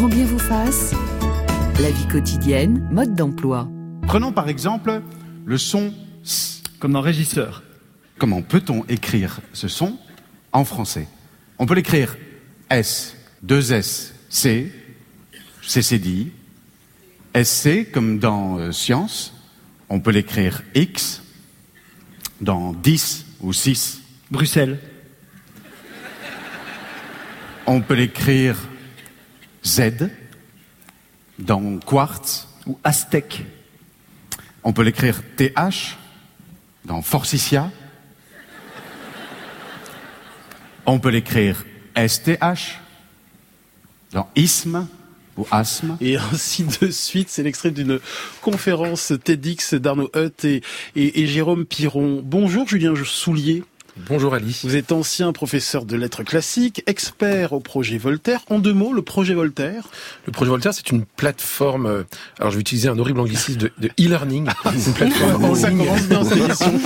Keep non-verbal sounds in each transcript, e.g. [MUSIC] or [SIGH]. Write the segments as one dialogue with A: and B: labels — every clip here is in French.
A: Grand bien vous fasse. La vie quotidienne, mode d'emploi.
B: Prenons par exemple le son S.
C: Comme dans Régisseur.
B: Comment peut-on écrire ce son en français? On peut l'écrire S, 2 S, C, CCD, SC comme dans euh, science. On peut l'écrire X dans 10 ou 6.
C: Bruxelles.
B: On peut l'écrire Z dans quartz.
C: Ou Aztèque.
B: On peut l'écrire TH dans Forsythia. On peut l'écrire STH dans isthme ou asthme.
D: Et ainsi de suite, c'est l'extrait d'une conférence TEDx d'Arnaud Hutt et, et, et Jérôme Piron. Bonjour Julien Soulier.
E: Bonjour Ali.
D: Vous êtes ancien professeur de lettres classiques, expert au projet Voltaire. En deux mots, le projet Voltaire
E: Le projet Voltaire, c'est une plateforme, euh, alors je vais utiliser un horrible anglicisme de de e-learning, une [LAUGHS] plateforme en ligne
D: cette émission.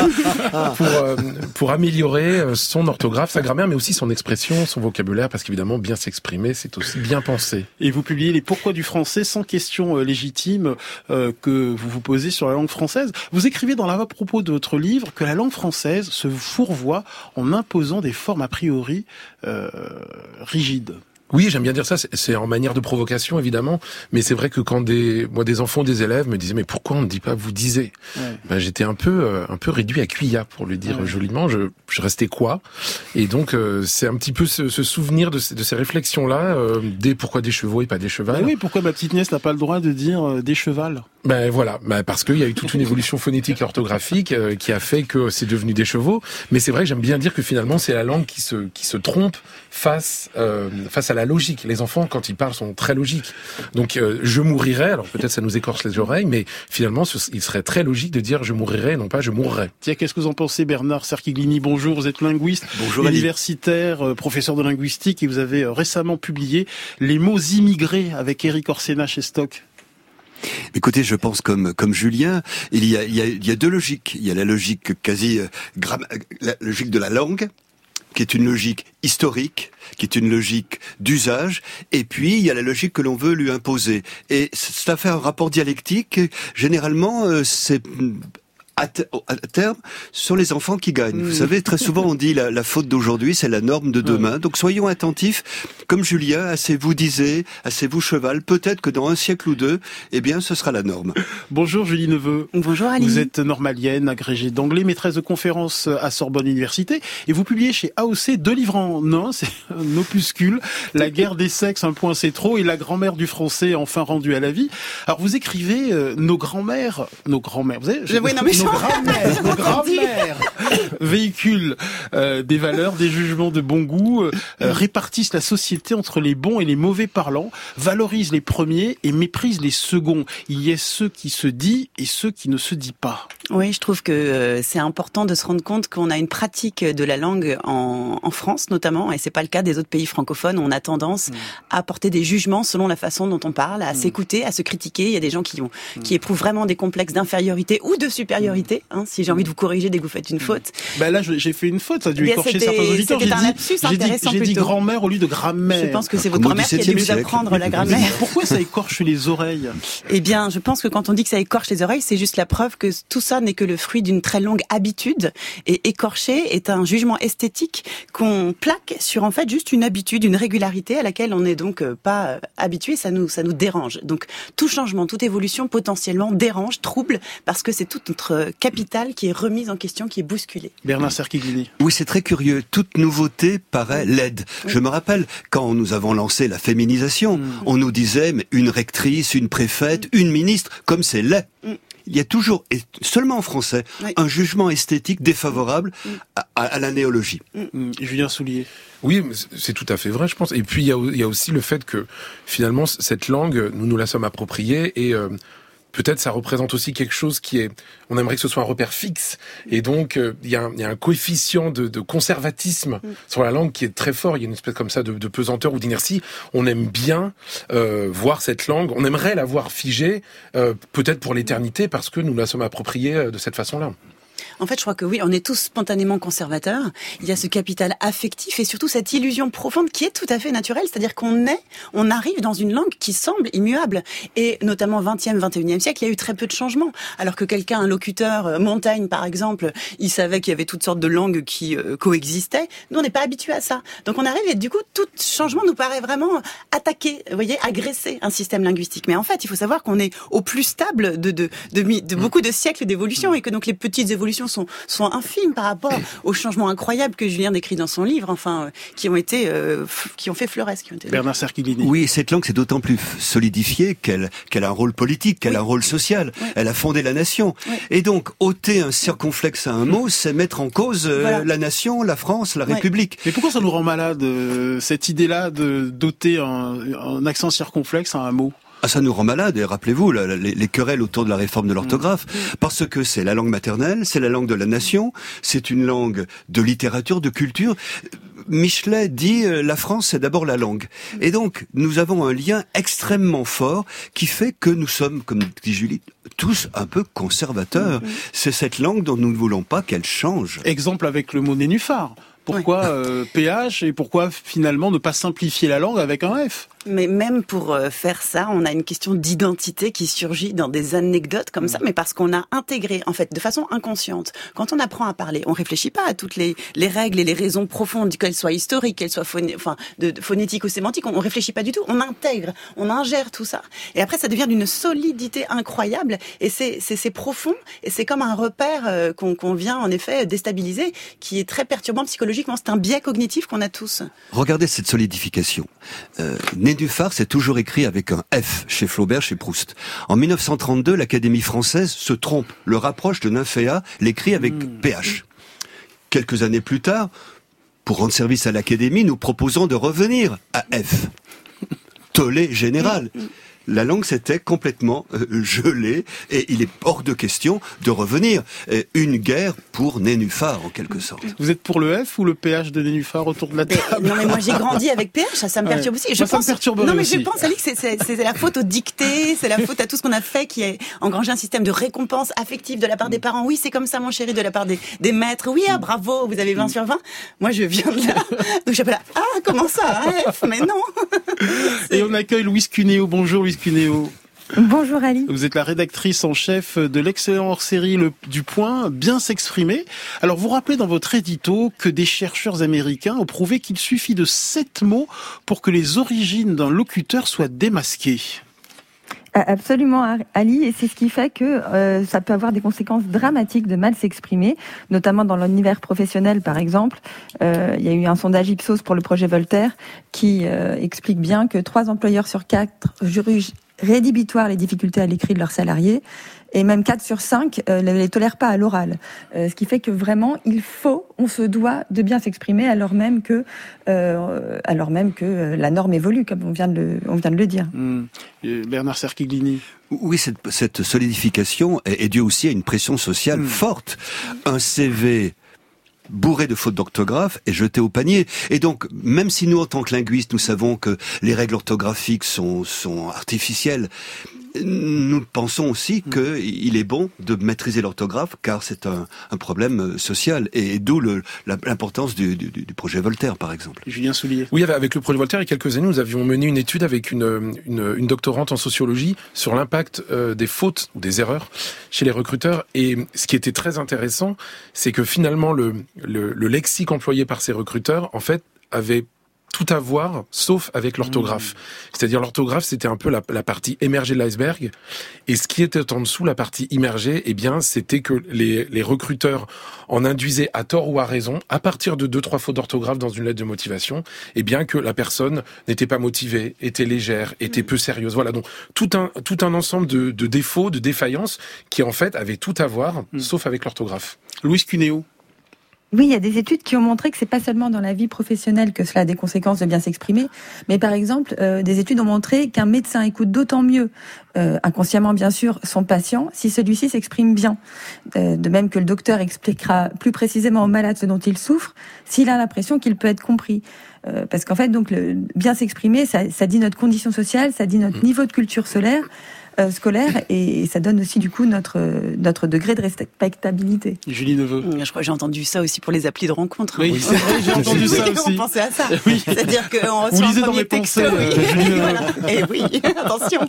E: pour, euh, pour améliorer euh, son orthographe, sa grammaire, mais aussi son expression, son vocabulaire, parce qu'évidemment, bien s'exprimer, c'est aussi bien penser.
D: Et vous publiez les pourquoi du français sans question euh, légitime euh, que vous vous posez sur la langue française. Vous écrivez dans l'avant-propos de votre livre que la langue française se fourvoie en imposant des formes a priori euh, rigides.
E: Oui, j'aime bien dire ça. c'est- en manière de provocation, évidemment. Mais c'est vrai que quand des, moi, des enfants, des élèves me disaient, mais pourquoi on ne dit pas vous disiez
D: Ouais.
E: ben, J'étais un peu, euh, un peu réduit à cuilla, pour le dire
D: Ouais.
E: joliment. Je, je restais quoi? Et donc, euh, c'est un petit peu ce, ce souvenir de, ces- de ces réflexions-là, euh, des pourquoi des chevaux et pas des chevals.
D: Bah oui, pourquoi ma petite nièce n'a pas le droit de dire des chevals?
E: Ben voilà, ben parce qu'il y a eu toute une évolution phonétique et orthographique euh, qui a fait que c'est devenu des chevaux. Mais c'est vrai que j'aime bien dire que finalement c'est la langue qui se qui se trompe face euh, face à la logique. Les enfants quand ils parlent sont très logiques. Donc euh, je mourirai. Alors peut-être ça nous écorche les oreilles, mais finalement ce- il serait très logique de dire je mourirai et non pas je mourrai.
D: Tiens, qu'est-ce que vous en pensez, Bernard Serquiglini Bonjour, vous êtes linguiste,
F: Bonjour,
D: universitaire, euh, professeur de linguistique, et vous avez euh, récemment publié Les mots immigrés avec Eric Orsena chez Stock.
F: Écoutez, je pense comme comme Julien, il y a il y a, il y a deux logiques. Il y a la logique quasi euh, la logique de la langue qui est une logique historique, qui est une logique d'usage, et puis il y a la logique que l'on veut lui imposer. Et cela fait un rapport dialectique. Généralement, euh, c'est à, te- à terme, ce sont les enfants qui gagnent. Vous savez, très souvent on dit la, la faute d'aujourd'hui, c'est la norme de demain. Donc soyons attentifs, comme Julien, à ces vous disait, à ces vous cheval. Peut-être que dans un siècle ou deux, eh bien, ce sera la norme.
D: Bonjour Julie Neveu.
G: Bonjour Ali.
D: Vous êtes normalienne, agrégée d'anglais, maîtresse de conférences à Sorbonne Université, et vous publiez chez AOC deux livres en un, [LAUGHS] c'est un opuscule, La guerre des sexes, un point c'est trop, et La grand-mère du français, enfin rendue à la vie. Alors vous écrivez euh, nos grands-mères, nos grands-mères, vous savez,
G: Je- oui, non, mais [LAUGHS]
D: nos grands-mères, nos grands-mères véhiculent euh, des valeurs, des jugements de bon goût, euh, répartissent la société entre les bons et les mauvais parlants, valorisent les premiers et méprisent les seconds. Il y a ceux qui se disent et ceux qui ne se disent pas.
G: Oui, je trouve que euh, c'est important de se rendre compte qu'on a une pratique de la langue en, en France notamment, et c'est pas le cas des autres pays francophones. On a tendance à porter des jugements selon la façon dont on parle, à s'écouter, à se critiquer. Il y a des gens qui ont, qui éprouvent vraiment des complexes d'infériorité ou de supériorité. Hein, si j'ai envie de vous corriger dès que vous faites une faute.
D: Ben là, j'ai fait une faute, ça a dû
G: Eh
D: écorcher certains auditeurs. J'ai dit, j'ai grand-mère au lieu de grammaire.
G: Je pense que c'est votre grand-mère qui a dû vous
F: siècle.
G: apprendre la grammaire.
D: Pourquoi ça écorche les oreilles [LAUGHS]
G: Eh bien, je pense que quand on dit que ça écorche les oreilles, c'est juste la preuve que tout ça n'est que le fruit d'une très longue habitude. Et écorcher est un jugement esthétique qu'on plaque sur en fait juste une habitude, une régularité à laquelle on n'est donc euh, pas euh, habitué. Ça nous, ça nous dérange. Donc, tout changement, toute évolution potentiellement dérange, trouble, parce que c'est toute notre euh, capitale qui est remise en question, qui est bousculée.
D: Bernard Serquiglini.
F: Oui, c'est très curieux. Toute nouveauté paraît laide. Je me rappelle, quand nous avons lancé la féminisation, on nous disait, mais une rectrice, une préfète, une ministre, comme c'est laid. Il y a toujours, et seulement en français,
G: Oui.
F: un jugement esthétique défavorable à, à- à la néologie.
D: Julien Soulier.
E: Oui, c'est- tout à fait vrai, je pense. Et puis il y a, il y a aussi le fait que finalement cette langue, nous nous la sommes appropriée et euh, peut-être ça représente aussi quelque chose qui est, on aimerait que ce soit un repère fixe. Et donc euh, il y, a un- il y a un coefficient de, de conservatisme sur la langue qui est très fort. Il y a une espèce comme ça de, de pesanteur ou d'inertie. On aime bien euh, voir cette langue. On aimerait la voir figée, euh, peut-être pour l'éternité, parce que nous la sommes appropriée euh, de cette façon-là.
G: En fait, je crois que oui, on est tous spontanément conservateurs. Il y a ce capital affectif et surtout cette illusion profonde qui est tout à fait naturelle, c'est-à-dire qu'on est, on arrive dans une langue qui semble immuable. Et notamment 20e, 21e siècle, il y a eu très peu de changements. Alors que quelqu'un, un locuteur, euh, Montaigne par exemple, il savait qu'il y avait toutes sortes de langues qui euh, coexistaient. Nous, on n'est pas habitués à ça. Donc on arrive et du coup, tout changement nous paraît vraiment attaquer, vous voyez, agresser un système linguistique. Mais en fait, il faut savoir qu'on est au plus stable de, de, de, de beaucoup de siècles d'évolution et que donc les petites évolutions sont, sont infimes par rapport aux changements incroyables que Julien décrit dans son livre, enfin, euh, qui ont été, euh, qui ont fait Fleurès. Qui ont été...
D: Bernard Serquilini.
F: Oui, cette langue s'est d'autant plus solidifiée qu'elle qu'elle a un rôle politique, qu'elle a un rôle social. Elle a fondé la nation. Et donc, ôter un circonflexe à un mot, c'est mettre en cause euh,
G: Voilà.
F: la nation, la France, la République.
D: Mais pourquoi ça nous rend malade, euh, cette idée-là de doter un, un accent circonflexe à un mot?
F: Ah, ça nous rend malade. Et rappelez-vous les, les querelles autour de la réforme de l'orthographe, parce que c'est la langue maternelle, c'est la langue de la nation, c'est une langue de littérature, de culture. Michelet dit euh, la France c'est d'abord la langue. Et donc nous avons un lien extrêmement fort qui fait que nous sommes, comme dit Julie, tous un peu conservateurs. C'est cette langue dont nous ne voulons pas qu'elle change.
D: Exemple avec le mot nénuphar. Pourquoi euh, PH et pourquoi finalement ne pas simplifier la langue avec un F?
G: Mais même pour euh, faire ça, on a une question d'identité qui surgit dans des anecdotes comme ça, mais parce qu'on a intégré, en fait, de façon inconsciente. Quand on apprend à parler, on réfléchit pas à toutes les, les règles et les raisons profondes, qu'elles soient historiques, qu'elles soient phoné enfin, de, de phonétiques ou sémantiques. On, on réfléchit pas du tout. On intègre, on ingère tout ça. Et après, ça devient d'une solidité incroyable. Et c'est c'est c'est profond. Et c'est comme un repère euh, qu'on qu'on vient en effet déstabiliser, qui est très perturbant psychologiquement. C'est un biais cognitif qu'on a tous.
F: Regardez cette solidification. Euh, Nénuphar, c'est toujours écrit avec un F chez Flaubert, chez Proust. En 1932, l'Académie française se trompe, le rapproche de Nymphéa, l'écrit avec PH. Quelques années plus tard, pour rendre service à l'Académie, nous proposons de revenir à F. Tollé général. La langue s'était complètement euh, gelée et il est hors de question de revenir. Euh, une guerre pour Nénuphar, en quelque sorte.
D: Vous êtes pour le F ou le PH de nénuphar autour de la table
G: Non mais moi j'ai grandi avec PH, ça, ça me
D: Ouais.
G: perturbe aussi.
D: Moi, ça me perturberait
G: non mais
D: aussi.
G: je pense Ali que c'est- la faute aux dictées, c'est la faute à tout ce qu'on a fait qui a engrangé un système de récompense affective de la part des parents. Oui c'est comme ça mon chéri, de la part des, des maîtres. Oui ah bravo, vous avez 20 sur 20. Moi je viens de là, donc j'appelle là, ah comment ça F? Mais non.
D: Et on accueille Louise Cuneo. Bonjour
H: Bonjour Ali.
D: Vous êtes la rédactrice en chef de l'excellent hors-série Le du Point, Bien s'exprimer. Alors vous rappelez dans votre édito que des chercheurs américains ont prouvé qu'il suffit de sept mots pour que les origines d'un locuteur soient démasquées.
H: Absolument Ali, et c'est ce qui fait que euh, ça peut avoir des conséquences dramatiques de mal s'exprimer, notamment dans l'univers professionnel par exemple. Euh, il y a eu un sondage Ipsos pour le projet Voltaire qui euh, explique bien que trois employeurs sur quatre jugent rédhibitoires les difficultés à l'écrit de leurs salariés, et même 4 sur 5 euh, ne les tolèrent pas à l'oral. Euh, ce qui fait que vraiment, il faut, on se doit de bien s'exprimer alors même que, euh, alors même que euh, la norme évolue, comme on vient de le, on vient de le dire.
D: Hmm. Bernard Serquiglini.
F: Oui, cette, cette solidification est, est due aussi à une pression sociale
D: Mm.
F: forte. Un CV bourré de fautes d'orthographe est jeté au panier. Et donc, même si nous, en tant que linguistes, nous savons que les règles orthographiques sont, sont artificielles, nous pensons aussi qu'il est bon de maîtriser l'orthographe car c'est un, un problème euh, social et d'où l'importance du, du- du projet Voltaire par exemple.
D: Julien Soulier.
E: Oui, avec le projet Voltaire, il y a quelques années, nous avions mené une étude avec une, une, une doctorante en sociologie sur l'impact euh, des fautes ou des erreurs chez les recruteurs. Et ce qui était très intéressant, c'est que finalement, le, le, le lexique employé par ces recruteurs, en fait, avait tout à voir, sauf avec l'orthographe. C'est-à-dire l'orthographe, c'était un peu la, la partie émergée de l'iceberg, et ce qui était en dessous, la partie immergée, eh bien, c'était que les, les recruteurs en induisaient à tort ou à raison, à partir de deux trois fautes d'orthographe dans une lettre de motivation, eh bien que la personne n'était pas motivée, était légère, était peu sérieuse. Voilà, donc tout un tout un ensemble de, de défauts, de défaillances qui en fait avaient tout à voir, sauf avec l'orthographe.
D: Louise Cuneo.
H: Oui, il y a des études qui ont montré que c'est pas seulement dans la vie professionnelle que cela a des conséquences de bien s'exprimer, mais par exemple, euh, des études ont montré qu'un médecin écoute d'autant mieux, euh, inconsciemment bien sûr, son patient si celui-ci s'exprime bien. Euh, de même que le docteur expliquera plus précisément au malade ce dont il souffre s'il a l'impression qu'il peut être compris. Euh, parce qu'en fait, donc, le, bien s'exprimer, ça, ça dit notre condition sociale, ça dit notre niveau de culture solaire. Euh, scolaire et ça donne aussi du coup notre notre degré de respectabilité.
D: Julie Neveu.
G: Je crois que j'ai entendu ça aussi pour les applis de rencontre.
D: Oui, c'est vrai, j'ai [LAUGHS] entendu ça aussi.
G: On pensait à ça.
D: Oui.
G: C'est-à-dire qu'on reçoit un
D: dans mes
G: texto.
D: pensées,
G: oui.
D: euh, [LAUGHS]
G: voilà. Et oui, [LAUGHS] attention.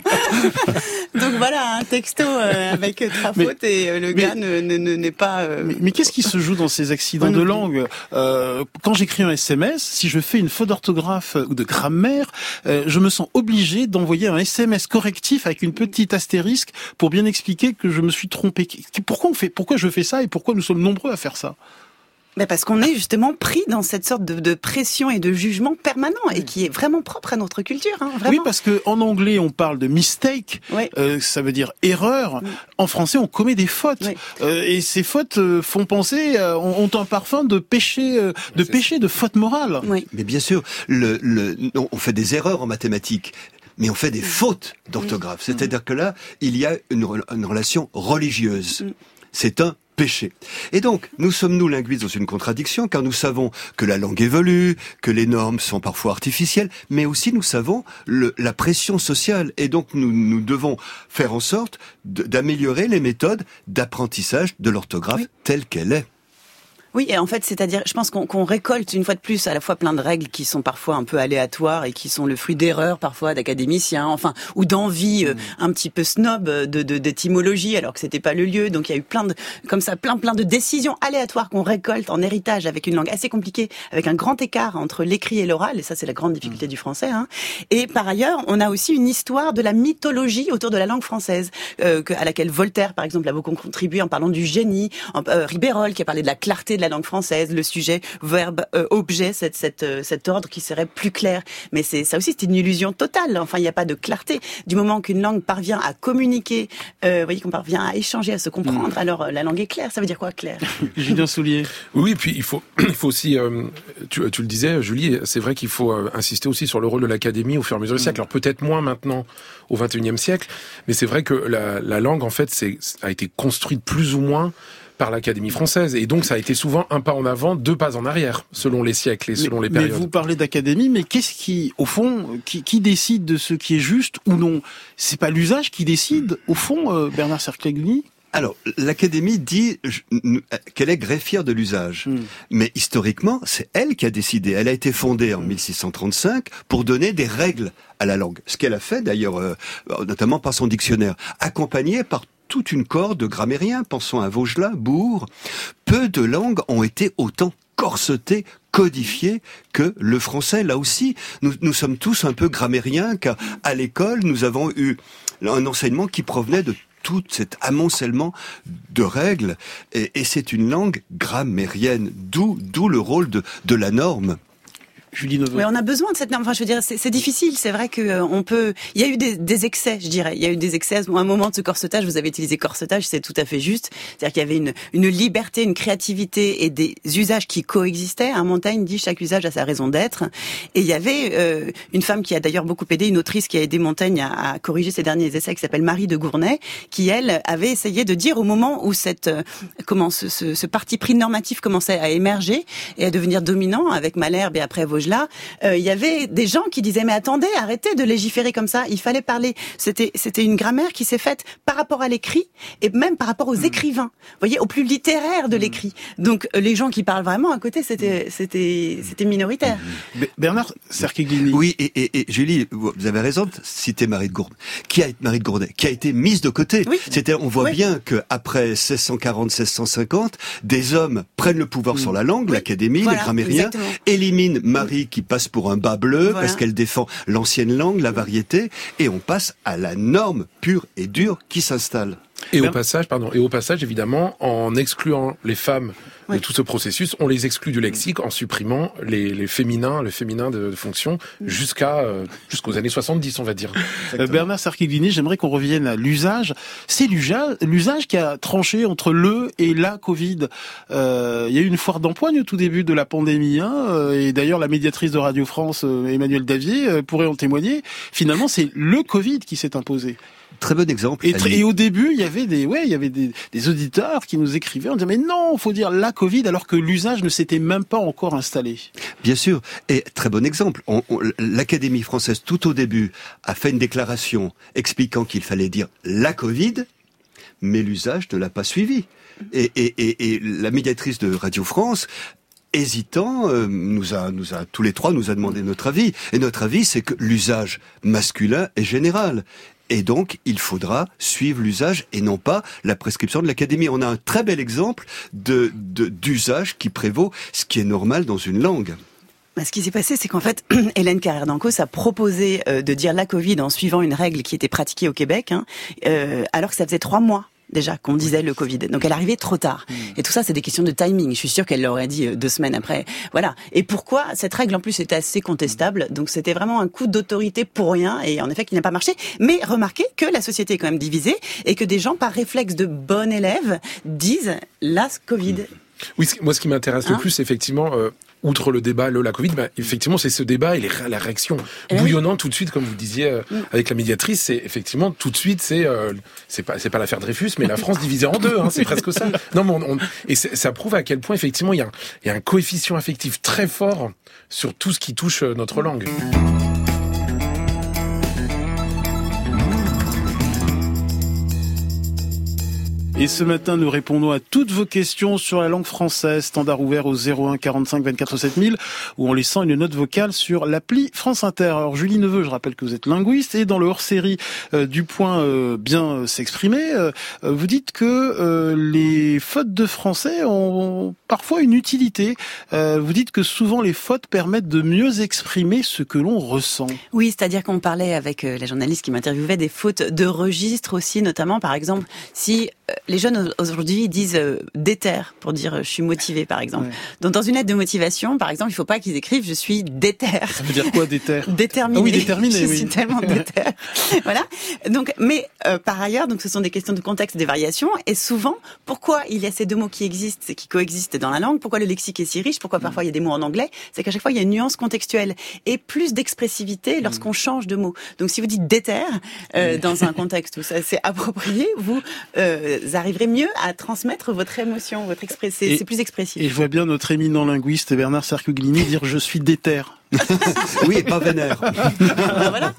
G: Donc voilà, un texto euh, avec ta
D: Mais-
G: faute et le
D: mais-
G: gars ne- ne- ne- n'est pas. euh,
D: Mais, mais qu'est-ce qui se joue dans ces accidents de langue? Euh, Quand j'écris un SMS, si je fais une faute d'orthographe ou de grammaire, euh, je me sens obligé d'envoyer un SMS correctif avec une petite astérisque pour bien expliquer que je me suis trompé. Pourquoi on fait Pourquoi je fais ça et pourquoi nous sommes nombreux à faire ça?
G: Ben parce qu'on est justement pris dans cette sorte de, de pression et de jugement permanent et qui est vraiment propre à notre culture. Hein.
D: Oui, parce que en anglais on parle de mistake, euh, ça veut dire erreur. En français on commet des fautes
G: Oui.
D: Euh, et ces fautes euh, font penser, euh, ont un parfum de péché, euh, de péché, de faute morale.
G: Oui.
F: Mais bien sûr, le, le, non, on fait des erreurs en mathématiques. Mais on fait des fautes d'orthographe. C'est-à-dire que là, il y a une, re- une relation religieuse. C'est un péché. Et donc, nous sommes, nous, linguistes, dans une contradiction, car nous savons que la langue évolue, que les normes sont parfois artificielles, mais aussi nous savons le, la pression sociale. Et donc, nous, nous devons faire en sorte d'améliorer les méthodes d'apprentissage de l'orthographe
G: Oui.
F: telle qu'elle est.
G: Oui, et en fait, c'est-à-dire, je pense qu'on qu'on récolte une fois de plus à la fois plein de règles qui sont parfois un peu aléatoires et qui sont le fruit d'erreurs parfois d'académiciens, enfin, ou d'envie euh, un petit peu snob euh, de de- d'étymologie alors que c'était pas le lieu. Donc il y a eu plein de comme ça, plein plein de décisions aléatoires qu'on récolte en héritage avec une langue assez compliquée, avec un grand écart entre l'écrit et l'oral. Et ça, c'est la grande difficulté du français. Hein. Et par ailleurs, on a aussi une histoire de la mythologie autour de la langue française, euh, que- à laquelle Voltaire, par exemple, a beaucoup contribué en parlant du génie, en, euh, Ribérol qui a parlé de la clarté de la langue française, le sujet verbe euh, objet, cette, cette, euh, cet ordre qui serait plus clair. Mais c'est ça aussi, c'est une illusion totale. Enfin, il n'y a pas de clarté. Du moment qu'une langue parvient à communiquer, euh, vous voyez, qu'on parvient à échanger, à se comprendre, alors euh, la langue est claire. Ça veut dire quoi, clair [LAUGHS]
D: Julien Soulier.
E: Oui, et puis il faut, [CLEARS THROAT] il faut aussi, euh, tu, tu le disais, Julie, c'est vrai qu'il faut euh, insister aussi sur le rôle de l'académie au fur et à mesure du siècle. Alors peut-être moins maintenant au XXIe siècle, mais c'est vrai que la, la langue, en fait, a été construite plus ou moins par l'Académie française, et donc ça a été souvent un pas en avant, deux pas en arrière, selon les siècles et selon
D: mais,
E: les
D: mais
E: périodes.
D: vous parlez d'académie, mais qu'est-ce qui, au fond, qui, qui décide de ce qui est juste ou non? C'est pas l'usage qui décide, au fond, euh, Bernard Cerclagni
F: Alors, l'Académie dit n- qu'elle est greffière de l'usage.
D: Hmm.
F: Mais historiquement, c'est elle qui a décidé. Elle a été fondée en 1635 pour donner des règles à la langue. Ce qu'elle a fait d'ailleurs, euh, notamment par son dictionnaire, accompagnée par toute une corde de grammairiens. Pensons à Vaugelas, Bourg. Peu de langues ont été autant corsetées, codifiées que le français. Là aussi, nous, sommes tous un peu grammairiens, car à l'école, nous avons eu un enseignement qui provenait de tout cet amoncellement de règles, et, c'est une langue grammairienne, d'où le rôle de la norme.
D: Julie.
G: Oui, on a besoin de cette norme. Enfin, je veux dire, c'est difficile. C'est vrai que euh, on peut. Il y a eu des, des excès, je dirais. Il y a eu des excès. À un moment de ce corsetage, vous avez utilisé corsetage, c'est tout à fait juste. C'est-à-dire qu'il y avait une, une liberté, une créativité et des usages qui coexistaient. Un Montaigne dit chaque usage a sa raison d'être. Et il y avait euh, une femme qui a d'ailleurs beaucoup aidé, une autrice qui a aidé Montaigne à, à corriger ses derniers essais, qui s'appelle Marie de Gournay, qui elle avait essayé de dire au moment où cette euh, comment ce, ce, parti pris normatif commençait à émerger et à devenir dominant avec Malherbe et après Vaugelas, euh, il y avait des gens qui disaient mais attendez, arrêtez de légiférer comme ça, il fallait parler. C'était c'était une grammaire qui s'est faite par rapport à l'écrit et même par rapport aux écrivains. Vous voyez, au plus littéraire de l'écrit. Donc euh, les gens qui parlent vraiment à côté, c'était c'était c'était minoritaire.
D: Be- Bernard Cerclagni.
F: Oui, et, et, et Julie, vous avez raison de citer Marie de Gournay, qui a, Marie de Gournay, qui a été mise de côté.
G: Oui.
F: C'était, on voit
G: Oui.
F: bien que après 1640-1650, des hommes prennent le pouvoir sur la langue,
G: Oui.
F: l'académie,
G: Voilà,
F: les grammairiens, éliminent Marie qui passe pour un bas bleu
G: Voilà.
F: parce qu'elle défend l'ancienne langue, la variété, et on passe à la norme pure et dure qui s'installe.
E: Et au passage, pardon, et au passage, évidemment, en excluant les femmes de tout ce processus, on les exclut du lexique en supprimant les, les féminins, le féminin de, de fonction jusqu'à euh, jusqu'aux années 70, on va dire.
D: Euh, Bernard Sarkigini, j'aimerais qu'on revienne à l'usage. C'est l'usage, qui a tranché entre le et la Covid. Euh, il y a eu une foire d'empoigne au tout début de la pandémie, hein, et d'ailleurs la médiatrice de Radio France, Emmanuel Davier, pourrait en témoigner. Finalement, c'est le Covid qui s'est imposé.
F: Très bon exemple.
D: Et au début, il y avait des, ouais, il y avait des, des auditeurs qui nous écrivaient en disant mais non, faut dire la Covid alors que l'usage ne s'était même pas encore installé.
F: Bien sûr. Et très bon exemple. L'Académie française, tout au début, a fait une déclaration expliquant qu'il fallait dire la Covid, mais l'usage ne l'a pas suivi. Et, la médiatrice de Radio France hésitant, euh, nous a, tous les trois nous a demandé notre avis. Et notre avis, c'est que l'usage masculin est général. Et donc, il faudra suivre l'usage et non pas la prescription de l'académie. On a un très bel exemple d'usage qui prévaut, ce qui est normal dans une langue.
G: Bah, ce qui s'est passé, c'est qu'en fait, [CLEARS THROAT] Hélène Carrère d'Ancos a proposé euh, de dire la Covid en suivant une règle qui était pratiquée au Québec, hein, euh, alors que ça faisait trois mois déjà qu'on disait le Covid. Donc elle arrivait trop tard. Hmm. Et tout ça, c'est des questions de timing. Je suis sûre qu'elle l'aurait dit euh, deux semaines après. Voilà. Et pourquoi cette règle en plus était assez contestable? Donc c'était vraiment un coup d'autorité pour rien et en effet qui n'a pas marché. Mais remarquez que la société est quand même divisée et que des gens par réflexe de bon élève disent la Covid.
E: Oui, moi ce qui m'intéresse le hein plus, effectivement, euh, outre le débat, le, la Covid, ben, effectivement, c'est ce débat et les, la réaction eh bouillonnante tout de suite, comme vous disiez euh, mm. avec la médiatrice. C'est effectivement tout de suite, c'est euh, c'est pas c'est pas l'affaire Dreyfus, mais la France divisée en deux. Hein, c'est presque ça. Non, mais on, et ça prouve à quel point effectivement il y a, il y a un coefficient affectif très fort sur tout ce qui touche euh, notre langue.
D: Et ce matin, nous répondons à toutes vos questions sur la langue française. Standard ouvert au 01 45 24 7000 ou en laissant une note vocale sur l'appli France Inter. Alors, Julie Neveu, je rappelle que vous êtes linguiste et dans le hors-série euh, du point euh, bien s'exprimer, euh, vous dites que les fautes de français ont parfois une utilité. vous dites que souvent les fautes permettent de mieux exprimer ce que l'on ressent.
G: Oui, c'est-à-dire qu'on parlait avec la journaliste qui m'interviewait des fautes de registre aussi, notamment par exemple si les jeunes aujourd'hui disent euh, déter pour dire euh, je suis motivé par exemple. Donc dans une lettre de motivation par exemple, il faut pas qu'ils écrivent je suis déter.
D: Ça veut dire quoi déter [LAUGHS]
G: Déterminé.
D: Ah oui, déterminé.
G: je suis tellement déter. [LAUGHS] voilà. Donc mais euh, par ailleurs donc ce sont des questions de contexte, des variations et souvent pourquoi il y a ces deux mots qui existent, qui coexistent dans la langue, pourquoi le lexique est si riche, pourquoi parfois il y a des mots en anglais, c'est qu'à chaque fois il y a une nuance contextuelle et plus d'expressivité lorsqu'on change de mot. Donc si vous dites déter euh, dans un [LAUGHS] contexte où ça c'est approprié, vous euh, arriverez mieux à transmettre votre émotion, votre expression. C'est plus expressif.
D: Et je vois bien notre éminent linguiste Bernard Sercuglini dire je suis déter. [LAUGHS]
F: oui, pas vénère.
D: voilà.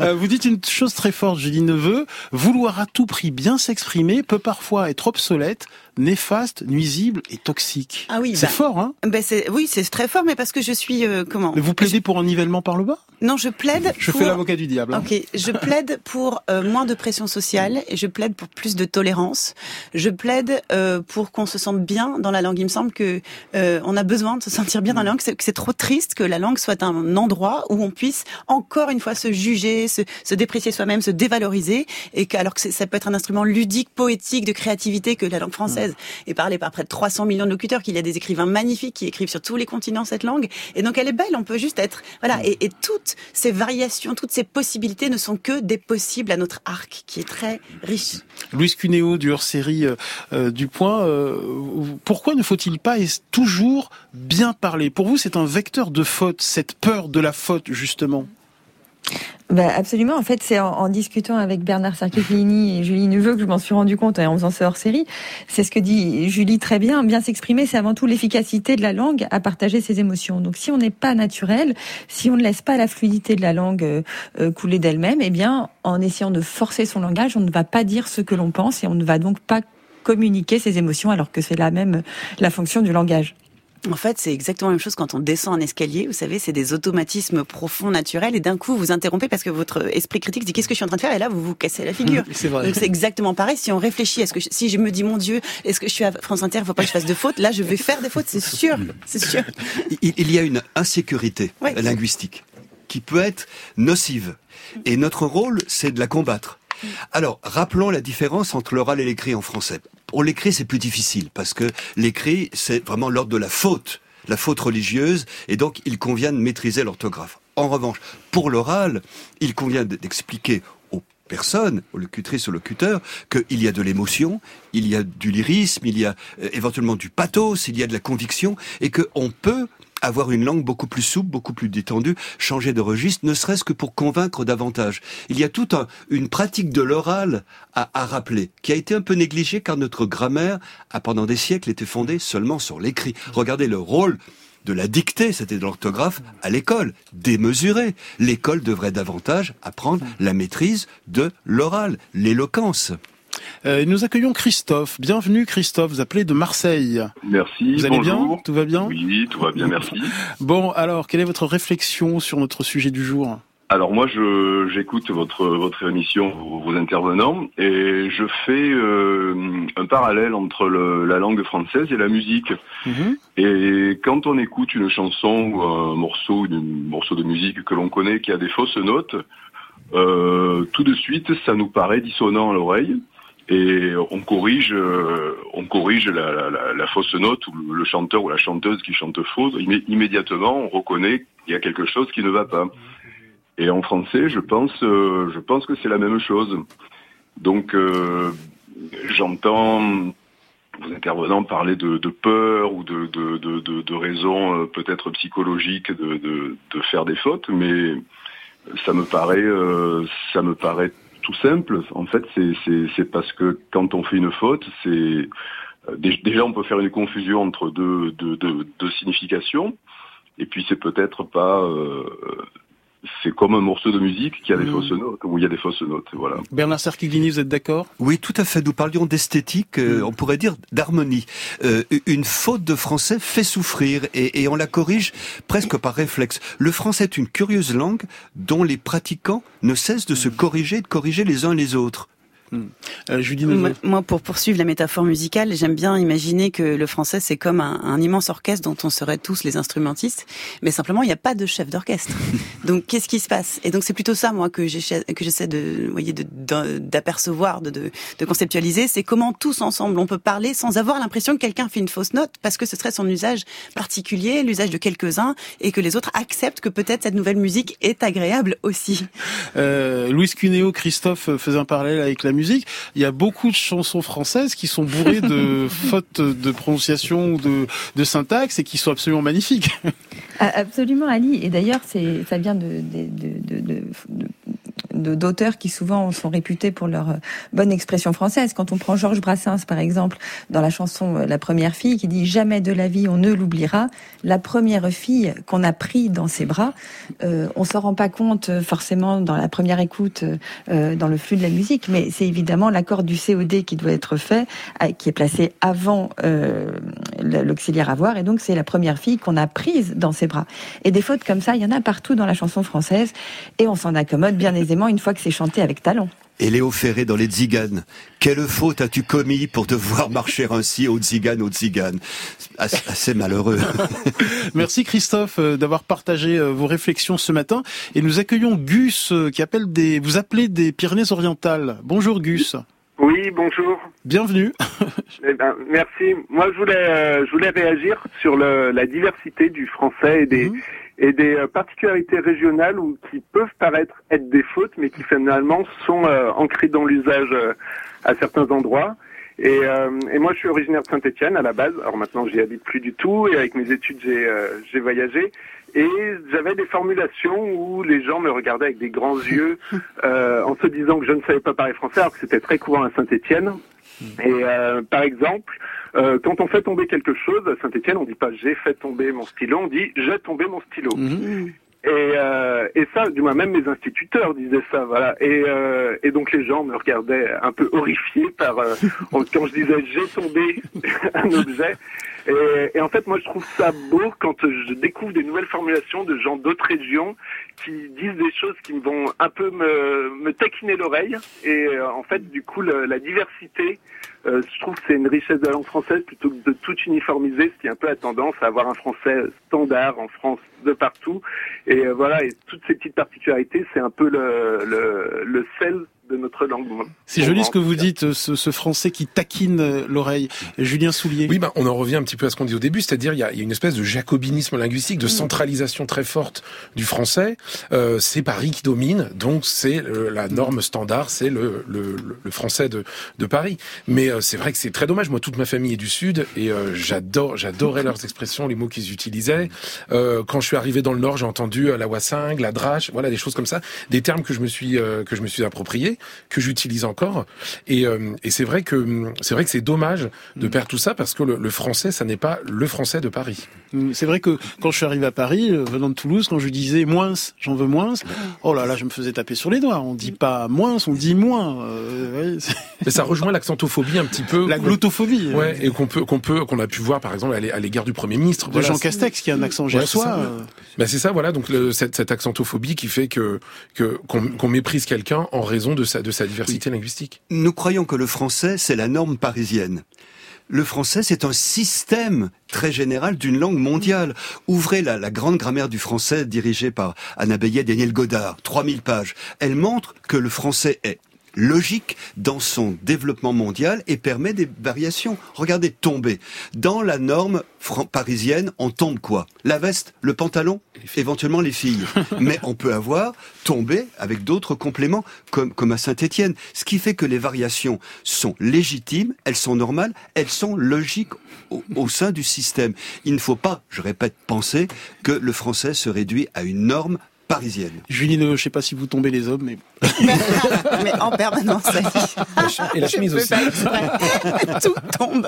D: Euh, vous dites une chose très forte, Julie Neveu. Vouloir à tout prix bien s'exprimer peut parfois être obsolète, néfaste, nuisible et toxique.
G: Ah oui,
D: c'est
G: bah,
D: fort, hein?
G: Ben Oui, c'est très fort, mais parce que je suis euh, comment?
D: Mais Vous plaidez pour un nivellement par le bas?
G: Non, je plaide.
D: Je
G: pour...
D: fais l'avocat du diable.
G: Hein. Ok, je plaide pour euh, moins de pression sociale et je plaide pour plus de tolérance. Je plaide euh, pour qu'on se sente bien dans la langue. Il me semble que on a besoin de se sentir bien dans la langue. Que c'est trop triste que la langue soit un endroit où on puisse encore une fois se juger, se, se déprécier soi-même, se dévaloriser, et que, alors que ça peut être un instrument ludique, poétique, de créativité que la langue française est parlée par près de 300 millions de locuteurs, qu'il y a des écrivains magnifiques qui écrivent sur tous les continents cette langue, et donc elle est belle. On peut juste être voilà, et, et toutes ces variations, toutes ces possibilités ne sont que des possibles à notre arc qui est très riche.
D: Louise Cuneo du hors-série euh, euh, du Point. Euh, pourquoi ne faut-il pas toujours bien parler? Pour vous, c'est un vecteur de faute, cette peur de la faute, justement
H: bah absolument. En fait, c'est en, discutant avec Bernard Sarkefini et Julie Neveu que je m'en suis rendu compte en faisant ce hors-série. C'est ce que dit Julie très bien. Bien s'exprimer, c'est avant tout l'efficacité de la langue à partager ses émotions. Donc, si on n'est pas naturel, si on ne laisse pas la fluidité de la langue euh, euh, couler d'elle-même, eh bien, en essayant de forcer son langage, on ne va pas dire ce que l'on pense et on ne va donc pas communiquer ses émotions alors que c'est la même la fonction du langage.
G: En fait, c'est exactement la même chose quand on descend un escalier. Vous savez, c'est des automatismes profonds, naturels, et d'un coup, vous interrompez parce que votre esprit critique dit qu'est-ce que je suis en train de faire, et là, vous vous cassez la figure. [LAUGHS]
D: C'est vrai.
G: Donc c'est exactement pareil. Si on réfléchit, est-ce que si je me dis mon Dieu, est-ce que je suis à France Inter, il faut pas que je fasse de fautes. Là, je vais faire des fautes, c'est sûr, c'est sûr.
F: Il y a une insécurité linguistique qui peut être nocive, et notre rôle, c'est de la combattre. Alors, rappelons la différence entre l'oral et l'écrit en français. Pour l'écrit, c'est plus difficile parce que l'écrit, c'est vraiment l'ordre de la faute, la faute religieuse, et donc il convient de maîtriser l'orthographe. En revanche, pour l'oral, il convient d'expliquer aux personnes, aux locutrices, aux locuteurs, qu'il y a de l'émotion, il y a du lyrisme, il y a euh, éventuellement du pathos, il y a de la conviction, et qu'on peut avoir une langue beaucoup plus souple, beaucoup plus détendue, changer de registre, ne serait-ce que pour convaincre davantage. Il y a toute une pratique de l'oral à, à, rappeler, qui a été un peu négligée car notre grammaire a pendant des siècles été fondée seulement sur l'écrit. Regardez le rôle de la dictée, c'était de l'orthographe, à l'école, démesuré. L'école devrait davantage apprendre la maîtrise de l'oral, l'éloquence.
D: Euh, nous accueillons Christophe. Bienvenue Christophe, vous appelez de Marseille.
I: Merci.
D: Vous allez
I: bonjour.
D: bien Tout va bien
I: Oui, tout va bien, merci.
D: Bon, alors, quelle est votre réflexion sur notre sujet du jour
I: alors moi, je j'écoute votre votre émission, vos, vos, intervenants, et je fais euh, un parallèle entre le, la langue française et la musique.
D: Mhm.
I: Et quand on écoute une chanson ou un morceau, un morceau de musique que l'on connaît qui a des fausses notes, euh, tout de suite, ça nous paraît dissonant à l'oreille. Et on corrige, euh, on corrige la, fausse note ou le chanteur ou la chanteuse qui chante faux. Immé immédiatement, on reconnaît qu'il y a quelque chose qui ne va pas. Et en français, je pense, euh, je pense que c'est la même chose. Donc, euh, j'entends vos intervenants parler de, peur ou de, de, de, de raisons peut-être psychologiques de, faire des fautes, mais ça me paraît, ça me paraît tout simple. En fait, c'est parce que quand on fait une faute, c'est déjà on peut faire une confusion entre deux, deux, deux, deux significations, et puis c'est peut-être pas euh, c'est comme un morceau de musique qui a des mmh. fausses notes, où il y a des fausses notes, voilà.
D: Bernard Serquiglini, vous êtes d'accord?
F: Oui, tout à fait. Nous parlions d'esthétique, euh, mmh. on pourrait dire d'harmonie. Euh, une faute de français fait souffrir et, et, on la corrige presque par réflexe. Le français est une curieuse langue dont les pratiquants ne cessent de se corriger et de corriger les uns les autres.
D: Euh, Julie
G: moi, pour poursuivre la métaphore musicale, j'aime bien imaginer que le français c'est comme un, un, immense orchestre dont on serait tous les instrumentistes, mais simplement il n'y a pas de chef d'orchestre. [LAUGHS] donc qu'est-ce qui se passe? Et donc c'est plutôt ça moi que j'essaie de, voyez, d'apercevoir, de, de, de, conceptualiser, c'est comment tous ensemble on peut parler sans avoir l'impression que quelqu'un fait une fausse note parce que ce serait son usage particulier, l'usage de quelques-uns, et que les autres acceptent que peut-être cette nouvelle musique est agréable aussi.
D: Euh, Louis Cuneo, Christophe faisait un parallèle avec la musique. Il y a beaucoup de chansons françaises qui sont bourrées de [LAUGHS] fautes de prononciation ou de, de syntaxe et qui sont absolument magnifiques.
H: Absolument, Ali. Et d'ailleurs, c'est ça vient de, de, de, de d'auteurs qui souvent sont réputés pour leur bonne expression française. Quand on prend Georges Brassens, par exemple, dans la chanson La première fille, qui dit Jamais de la vie on ne l'oubliera, la première fille qu'on a pris dans ses bras, euh, on s'en rend pas compte forcément dans la première écoute, euh, dans le flux de la musique, mais c'est évidemment l'accord du COD qui doit être fait, qui est placé avant euh, l'auxiliaire avoir, et donc c'est la première fille qu'on a prise dans ses bras. Et des fautes comme ça, il y en a partout dans la chanson française, et on s'en accommode bien aisément une fois que c'est chanté avec talent.
F: Et Léo Ferré dans les Tziganes. Quelle faute as-tu commis pour devoir marcher ainsi aux Tziganes, aux Tziganes? Assez, assez malheureux. [LAUGHS]
D: Merci Christophe d'avoir partagé vos réflexions ce matin. Et nous accueillons Gus qui appelle des, vous appelez des Pyrénées-Orientales. Bonjour Gus.
J: Oui, bonjour.
D: Bienvenue.
J: eh ben, merci. Moi, je voulais, euh, je voulais réagir sur le, la diversité du français et des, mmh et des particularités régionales ou qui peuvent paraître être des fautes, mais qui finalement sont euh, ancrées dans l'usage euh, à certains endroits. Et, euh, et, moi, je suis originaire de Saint-Étienne à la base. Alors maintenant, j'y habite plus du tout. Et avec mes études, j'ai j'ai voyagé. Et j'avais des formulations où les gens me regardaient avec des grands yeux [LAUGHS] en se disant que je ne savais pas parler français, alors que c'était très courant à Saint-Étienne. Et par exemple, euh, quand on fait tomber quelque chose, à Saint-Etienne, on dit pas j'ai fait tomber mon stylo, on dit j'ai tombé mon stylo.
D: Mmh.
J: Et, euh, et ça, du moins même mes instituteurs disaient ça, voilà. Et, euh, et donc les gens me regardaient un peu horrifiés par euh, [LAUGHS] quand je disais j'ai tombé [LAUGHS] un objet. Et, et, en fait, moi, je trouve ça beau quand je découvre des nouvelles formulations de gens d'autres régions qui disent des choses qui vont un peu me, me taquiner l'oreille. Et euh, en fait, du coup, le, la diversité, euh, je trouve que c'est une richesse de la langue française plutôt que de tout uniformiser, ce qui est un peu la tendance à avoir un français standard en France de partout. Et euh, voilà, et toutes ces petites particularités, c'est un peu le, le, le sel de notre langue.
D: C'est joli ce que vous dites, ce, ce français qui taquine euh, l'oreille. Julien Soulier.
E: Oui, bah, on en revient un petit peu à ce qu'on dit au début, c'est-à-dire il y a, il y a une espèce de jacobinisme linguistique, de centralisation très forte du français. Euh, c'est Paris qui domine, donc c'est euh, la norme standard, c'est le, le, le, français de, de Paris. Mais euh, c'est vrai que c'est très dommage. Moi, toute ma famille est du Sud et euh, j'adore, j'adorais leurs expressions, les mots qu'ils utilisaient. quand je suis arrivé dans le Nord, j'ai entendu la wassingue, la drache, voilà des choses comme ça, des termes que je me suis que je me suis que j'utilise encore. Et, et c'est vrai que c'est vrai que c'est dommage de perdre tout ça parce que le, le français, ça n'est pas le français de Paris.
D: Mm, c'est vrai que quand je suis arrivé à Paris, venant de Toulouse, quand je disais moins, j'en veux moins, oh là là, je me faisais taper sur les doigts. On dit pas moins, on dit moins. Euh, [LAUGHS]
E: Mais ça rejoint l'accentophobie un petit peu.
D: La glottophobie.
E: Ouais, et qu'on peut, qu'on peut, qu'on a pu voir par exemple à l'égard du Premier ministre.
D: De voilà, Jean Castex qui a un accent gersois.
E: Ouais, ben c'est ça, voilà. Donc le, cette, cette accentophobie qui fait que que qu'on méprise quelqu'un en raison de sa de sa diversité oui. linguistique.
F: Nous croyons que le français c'est la norme parisienne. Le français, c'est un système très général d'une langue mondiale. Ouvrez la, la grande grammaire du français dirigée par Anna Bayet et Daniel Godard, 3000 pages. Elle montre que le français est logique dans son développement mondial et permet des variations. Regardez, tomber. Dans la norme parisienne, on tombe quoi? La veste, le pantalon, éventuellement les filles. [LAUGHS] Mais on peut avoir tombé avec d'autres compléments, comme, comme à Saint-Étienne. Ce qui fait que les variations sont légitimes, elles sont normales, elles sont logiques au, au sein du système. Il ne faut pas, je répète, penser que le français se réduit à une norme parisienne.
D: Julie, je sais pas si vous tombez les hommes, mais [LAUGHS]
G: mais en permanence.
E: Et la chemise aussi. [LAUGHS]
G: Tout tombe.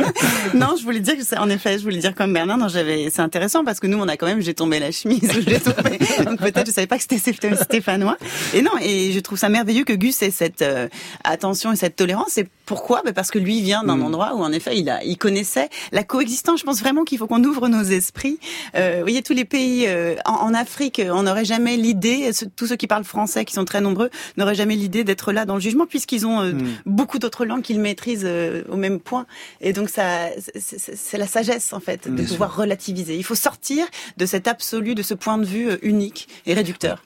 G: [LAUGHS] non, je voulais dire que c'est en effet, je voulais dire comme Bernard. Non, j'avais, c'est intéressant parce que nous, on a quand même, j'ai tombé la chemise, j'ai tombé. Donc peut-être, je savais pas que c'était stéphanois. Et non, et je trouve ça merveilleux que Gus ait cette euh, attention et cette tolérance. Et pourquoi? Ben Parce que lui vient d'un mm. endroit où en effet, il a, il connaissait la coexistence. Je pense vraiment qu'il faut qu'on ouvre nos esprits. Euh, vous voyez, tous les pays euh, en, en, Afrique, on n'aurait jamais l'idée. Tous ceux qui parlent français, qui sont très nombreux, n'auraient jamais l'idée d'être là dans le jugement puisqu'ils ont euh, mm. beaucoup d'autres langues qu'ils maîtrisent euh, au même point. Et donc ça, c'est la sagesse en fait de pouvoir relativiser. Il faut sortir de cet absolu, de ce point de vue euh, unique et réducteur.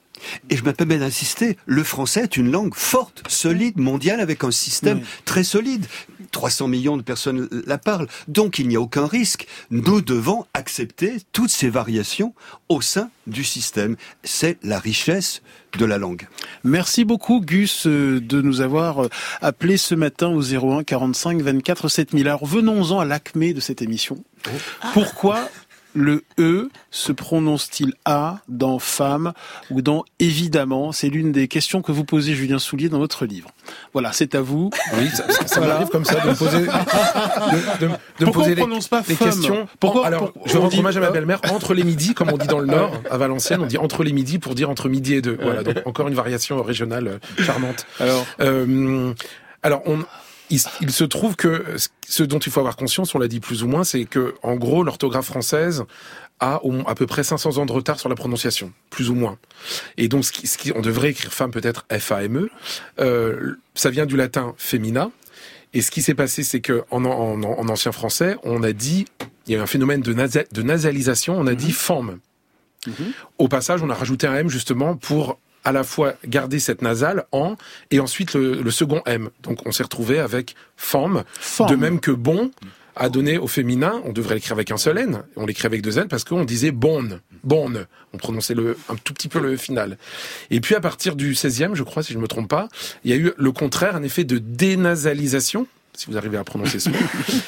F: Et je me permets d'insister, le français est une langue forte, solide, mondiale, avec un système oui. très solide. 300 millions de personnes la parlent. Donc il n'y a aucun risque. Nous devons accepter toutes ces variations au sein du système. C'est la richesse de la langue.
D: Merci beaucoup Gus de nous avoir appelé ce matin au 01 45 24 7000. Alors venons-en à l'acmé de cette émission. Pourquoi le E se prononce-t-il A dans femme ou dans évidemment? C'est l'une des questions que vous posez, Julien Soulier, dans votre livre. Voilà, c'est à vous.
E: Oui, ça, ça, ça voilà. m'arrive comme ça de me poser, de, de, de
D: Pourquoi
E: poser
D: on prononce pas
E: les questions?
D: Pourquoi
E: Alors,
D: pour,
E: je rends hommage à ma belle-mère entre les midis, comme on dit dans le Nord, à Valenciennes, on dit entre les midis pour dire entre midi et deux. Voilà, donc encore une variation régionale charmante.
D: Alors,
E: euh, alors on il, il, se trouve que ce dont il faut avoir conscience, on l'a dit plus ou moins, c'est que en gros l'orthographe française a à peu près 500 ans de retard sur la prononciation, plus ou moins. Et donc ce qui, ce qui on devrait écrire femme peut-être F-A-M-E. Euh, ça vient du latin femina. Et ce qui s'est passé, c'est que en, en, en, ancien français, on a dit, il y a eu un phénomène de, nasa, de nasalisation, on a mm -hmm. dit femme. Mm -hmm. Au passage, on a rajouté un M justement pour à la fois garder cette nasale en et ensuite le, le second M. Donc on s'est retrouvé avec femme, de même que bon a donné au féminin, on devrait l'écrire avec un seul N, on l'écrit avec deux N parce qu'on disait bonne, bonne, on prononçait le, un tout petit peu le final. Et puis à partir du 16e, je crois, si je ne me trompe pas, il y a eu le contraire, un effet de dénasalisation, si vous arrivez à prononcer ce mot.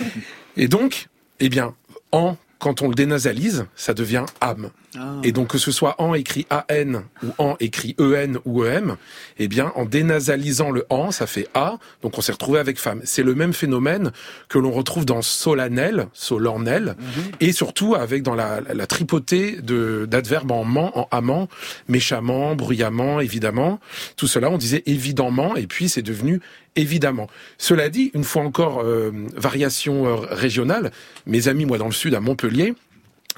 E: [LAUGHS] Et donc, eh bien, en quand on le dénasalise, ça devient âme. Ah. Et donc que ce soit en écrit AN ou en écrit EN ou EM, eh bien en dénasalisant le en, ça fait A, donc on s'est retrouvé avec femme. C'est le même phénomène que l'on retrouve dans solennel, solornel, mm -hmm. et surtout avec dans la, la tripotée d'adverbes en ment, en amant, méchamment, bruyamment, évidemment. Tout cela, on disait évidemment, et puis c'est devenu évidemment. Cela dit, une fois encore, euh, variation euh, régionale, mes amis, moi, dans le sud, à Montpellier,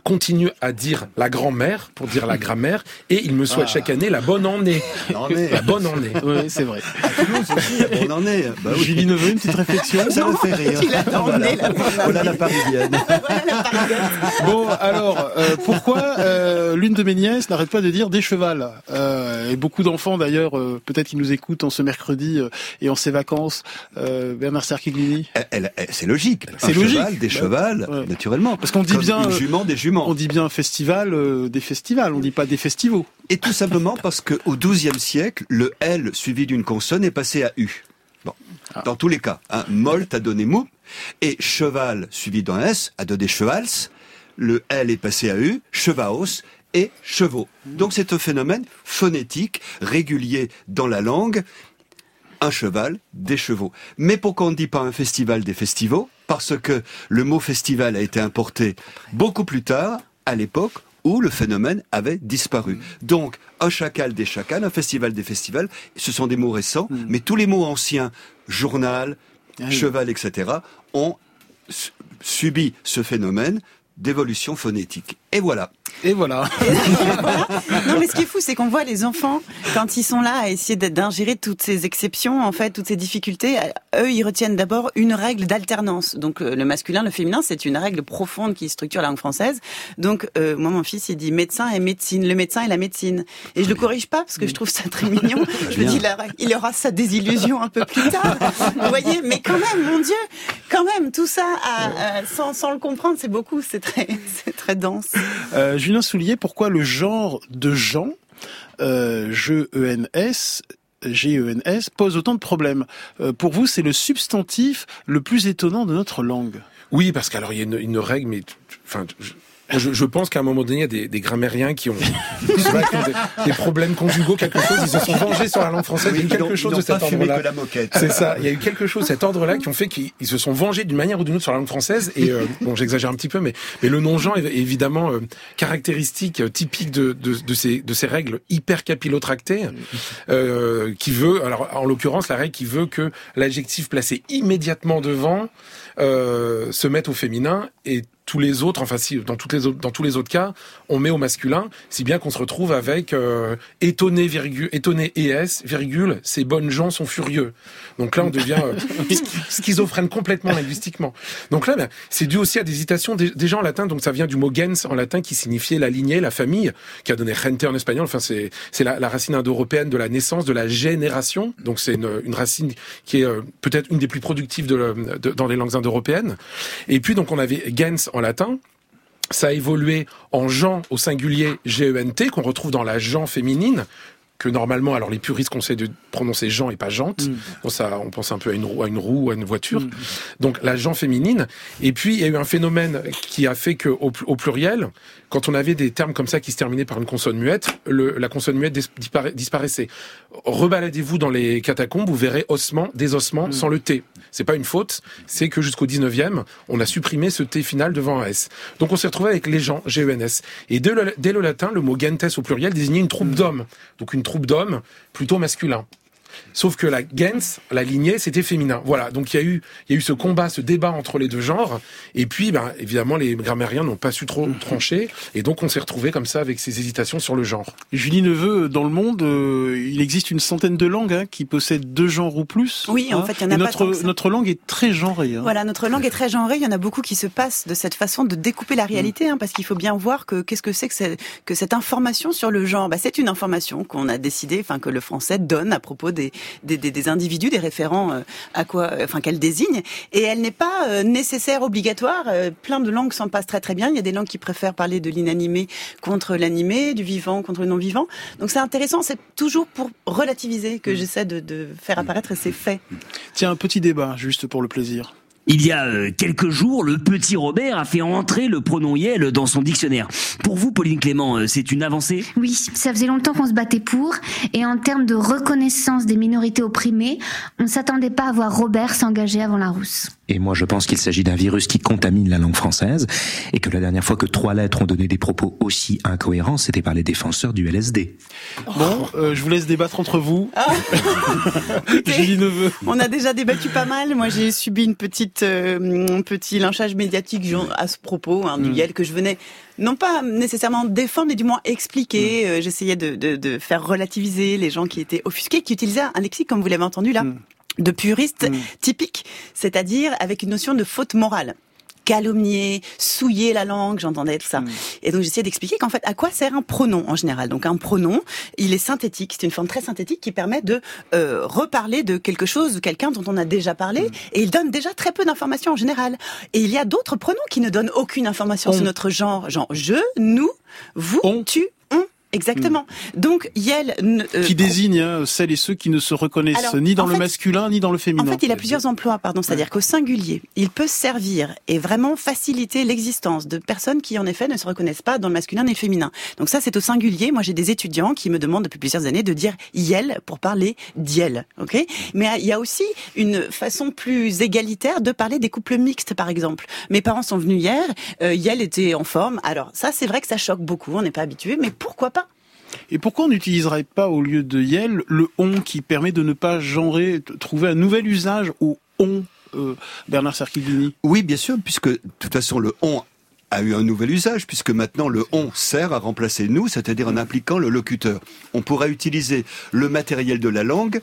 E: continue à dire la grand-mère pour dire la [LAUGHS] grammaire et il me souhaite
D: Ah.
E: chaque année la bonne année.
F: Année.
E: La bonne année. [LAUGHS]
D: Oui, c'est vrai.
F: On en est. Bah oui.
D: Julie Neveu, une petite réflexion
F: Ça me fait rire.
G: Il a emmené la [LAUGHS]
F: Voilà la parisienne.
D: Bon, alors, euh, pourquoi euh, l'une de mes nièces n'arrête pas de dire des chevals? Euh, Et beaucoup d'enfants, d'ailleurs, euh, peut-être qui nous écoutent en ce mercredi euh, et en ces vacances. Euh, Bernard
F: elle- C'est logique.
D: C'est logique.
F: cheval, des
D: Bah,
F: chevals,
D: ouais.
F: naturellement.
D: Parce qu'on dit
F: Comme
D: bien,
F: Une
D: euh,
F: jument, des juments.
D: On dit bien festival, euh, des festivals, on dit pas des festivals.
F: Et tout simplement parce que au XIIe siècle, le L suivi d'une consonne est passé à U. Bon,
D: Ah.
F: dans tous les cas, hein, molt a donné mou, et cheval suivi d'un S a donné chevals. Le L est passé à U, chevaos et chevaux. Donc c'est un phénomène phonétique régulier dans la langue. Un cheval, des chevaux. Mais pourquoi on ne dit pas un festival des festivals Parce que le mot festival a été importé beaucoup plus tard, à l'époque où le phénomène avait disparu. Donc, un chacal des chacals, un festival des festivals, ce sont des mots récents, mais tous les mots anciens, journal,
D: Ah oui.
F: cheval, etc., ont su- subi ce phénomène d'évolution phonétique. Et voilà.
D: Et voilà.
G: Non, mais ce qui est fou, c'est qu'on voit les enfants, quand ils sont là à essayer d'ingérer toutes ces exceptions, en fait, toutes ces difficultés, eux, ils retiennent d'abord une règle d'alternance. Donc, euh, le masculin, le féminin, c'est une règle profonde qui structure la langue française. Donc, euh, moi, mon fils, il dit médecin et médecine, le médecin et la médecine. Et je le corrige pas parce que je trouve ça très mignon. [LAUGHS] Je me dis, il aura, il aura sa désillusion un peu plus tard. Vous voyez, mais quand même, mon Dieu, quand même, tout ça, à- à- sans, sans le comprendre, c'est beaucoup, c'est très, [LAUGHS] c'est très dense.
D: Euh, Julien Soulier, pourquoi le genre de Jean, euh, G-E-N-S, G-E-N-S, pose autant de problèmes? Euh, Pour vous, c'est le substantif le plus étonnant de notre langue.
E: Oui, parce qu'alors il y a une, une règle, mais enfin, je, je, pense qu'à un moment donné, il y a des, des grammairiens qui ont, qui ont des, des problèmes conjugaux, quelque chose. Ils se sont vengés sur la langue française. il y a eu quelque chose de cet ordre-là. C'est ça. Il y a eu quelque chose, cet ordre-là, qui ont fait qu'ils ils se sont vengés d'une manière ou d'une autre sur la langue française. Et euh, bon, j'exagère un petit peu, mais mais le non-genre est évidemment euh, caractéristique, euh, typique de, de de ces de ces règles hyper capillotractées, euh, qui veut, alors en l'occurrence, la règle qui veut que l'adjectif placé immédiatement devant euh, se mette au féminin et tous les autres, enfin si dans toutes les autres, dans tous les autres cas, on met au masculin, si bien qu'on se retrouve avec euh, étonné virgule étonné es virgule ces bonnes gens sont furieux. Donc là on devient euh, [LAUGHS] schizophrène complètement linguistiquement. Donc là ben, c'est dû aussi à des hésitations des, des gens en latin. Donc ça vient du mot gens en latin qui signifiait la lignée, la famille, qui a donné gente en espagnol. Enfin c'est c'est la, la racine indo-européenne de la naissance, de la génération. Donc c'est une, une racine qui est euh, peut-être une des plus productives de, de- dans les langues indo-européennes. Et puis donc on avait gens en latin. Ça a évolué en Jean au singulier G-E-N-T qu'on retrouve dans la Jean féminine que normalement, alors les puristes conseillent de prononcer Jean et pas Jante. Bon, ça, on pense un peu à une roue, à une roue, à une voiture. Donc la Jean féminine. Et puis il y a eu un phénomène qui a fait que au, au pluriel, quand on avait des termes comme ça qui se terminaient par une consonne muette, le, la consonne muette dis- dispara- disparaissait. Rebaladez-vous dans les catacombes, vous verrez ossement, des ossements sans le T. C'est pas une faute, c'est que jusqu'au 19e, on a supprimé ce T final devant un S. Donc on s'est retrouvé avec les gens, G-E-N-S. Et dès le, dès le latin, le mot gentes au pluriel désignait une troupe d'hommes. Donc une troupe d'hommes plutôt masculin. Sauf que la gens, la lignée, c'était féminin. Voilà. Donc il y a eu, il y a eu ce combat, ce débat entre les deux genres. Et puis, ben, évidemment, les grammairiens n'ont pas su trop trancher. Et donc on s'est retrouvé comme ça avec ces hésitations sur le genre.
D: Julie Neveu, dans le monde, euh, il existe une centaine de langues hein, qui possèdent deux genres ou plus.
G: Oui, en
D: hein.
G: fait, il y en a
D: Et
G: pas
D: notre,
G: tant que ça.
D: notre langue est très genrée. hein.
G: Voilà, notre langue est très genrée. Il y en a beaucoup qui se passent de cette façon de découper la réalité, hein, parce qu'il faut bien voir que qu'est-ce que c'est que, que cette information sur le genre? Bah, c'est une information qu'on a décidé, enfin que le français donne à propos des des, des, des individus, des référents euh, à quoi, enfin qu'elle désigne, et elle n'est pas euh, nécessaire, obligatoire. Euh, plein de langues s'en passent très très bien. Il y a des langues qui préfèrent parler de l'inanimé contre l'animé, du vivant contre le non vivant. Donc c'est intéressant. C'est toujours pour relativiser que j'essaie de, de faire apparaître ces faits.
D: Tiens, un petit débat, juste pour le plaisir.
K: Il y a euh, quelques jours, le petit Robert a fait entrer le pronom Yel dans son dictionnaire. Pour vous, Pauline Clément, euh, c'est une avancée?
L: Oui, ça faisait longtemps qu'on se battait pour, et en termes de reconnaissance des minorités opprimées, on s'attendait pas à voir Robert s'engager avant la rousse.
M: Et moi, je pense qu'il s'agit d'un virus qui contamine la langue française et que la dernière fois que trois lettres ont donné des propos aussi incohérents, c'était par les défenseurs du LSD.
D: Bon, euh, je vous laisse débattre entre vous.
G: Ah. [LAUGHS]
D: Julie Neveu.
G: On a déjà débattu pas mal. Moi, j'ai subi une petite euh, petit lynchage médiatique à ce propos hein, du
D: Mm.
G: Yel que je venais non pas nécessairement défendre, mais du moins
D: Mm.
G: expliquer. Euh, J'essayais de, de, de faire relativiser les gens qui étaient offusqués, qui utilisaient un lexique, comme vous l'avez entendu là,
D: Mm.
G: De puriste typique, c'est-à-dire avec une notion de faute morale calomnier, souiller la langue, j'entendais tout ça.
D: Mm.
G: Et donc j'essayais d'expliquer qu'en fait, à quoi sert un pronom en général? Donc un pronom, il est synthétique, c'est une forme très synthétique qui permet de euh, reparler de quelque chose, de quelqu'un dont on a déjà parlé,
D: Mm.
G: et il donne déjà très peu d'informations en général. Et il y a d'autres pronoms qui ne donnent aucune information
D: On.
G: sur notre genre, genre je, nous, vous, tu, Exactement. Donc Yel euh,
D: Qui désigne hein, celles et ceux qui ne se reconnaissent
G: Alors,
D: ni dans le
G: fait-
D: masculin ni dans le féminin.
G: En fait, il a plusieurs emplois, pardon. C'est-à-dire qu'au singulier, il peut servir et vraiment faciliter l'existence de personnes qui, en effet, ne se reconnaissent pas dans le masculin et le féminin. Donc ça, c'est au singulier. Moi, j'ai des étudiants qui me demandent depuis plusieurs années de dire yel pour parler d'yel. Ok? Mais il y a aussi une façon plus égalitaire de parler des couples mixtes, par exemple. Mes parents sont venus hier. Euh, yel était en forme. Alors ça, c'est vrai que ça choque beaucoup. On n'est pas habitué, mais pourquoi pas?
D: Et pourquoi on n'utiliserait pas au lieu de yel le on qui permet de ne pas genrer, trouver un nouvel usage au on, euh, Bernard Cerchidini
F: Oui, bien sûr, puisque de toute façon le on a eu un nouvel usage, puisque maintenant le on sert à remplacer nous, c'est-à-dire en impliquant le locuteur. On pourrait utiliser le matériel de la langue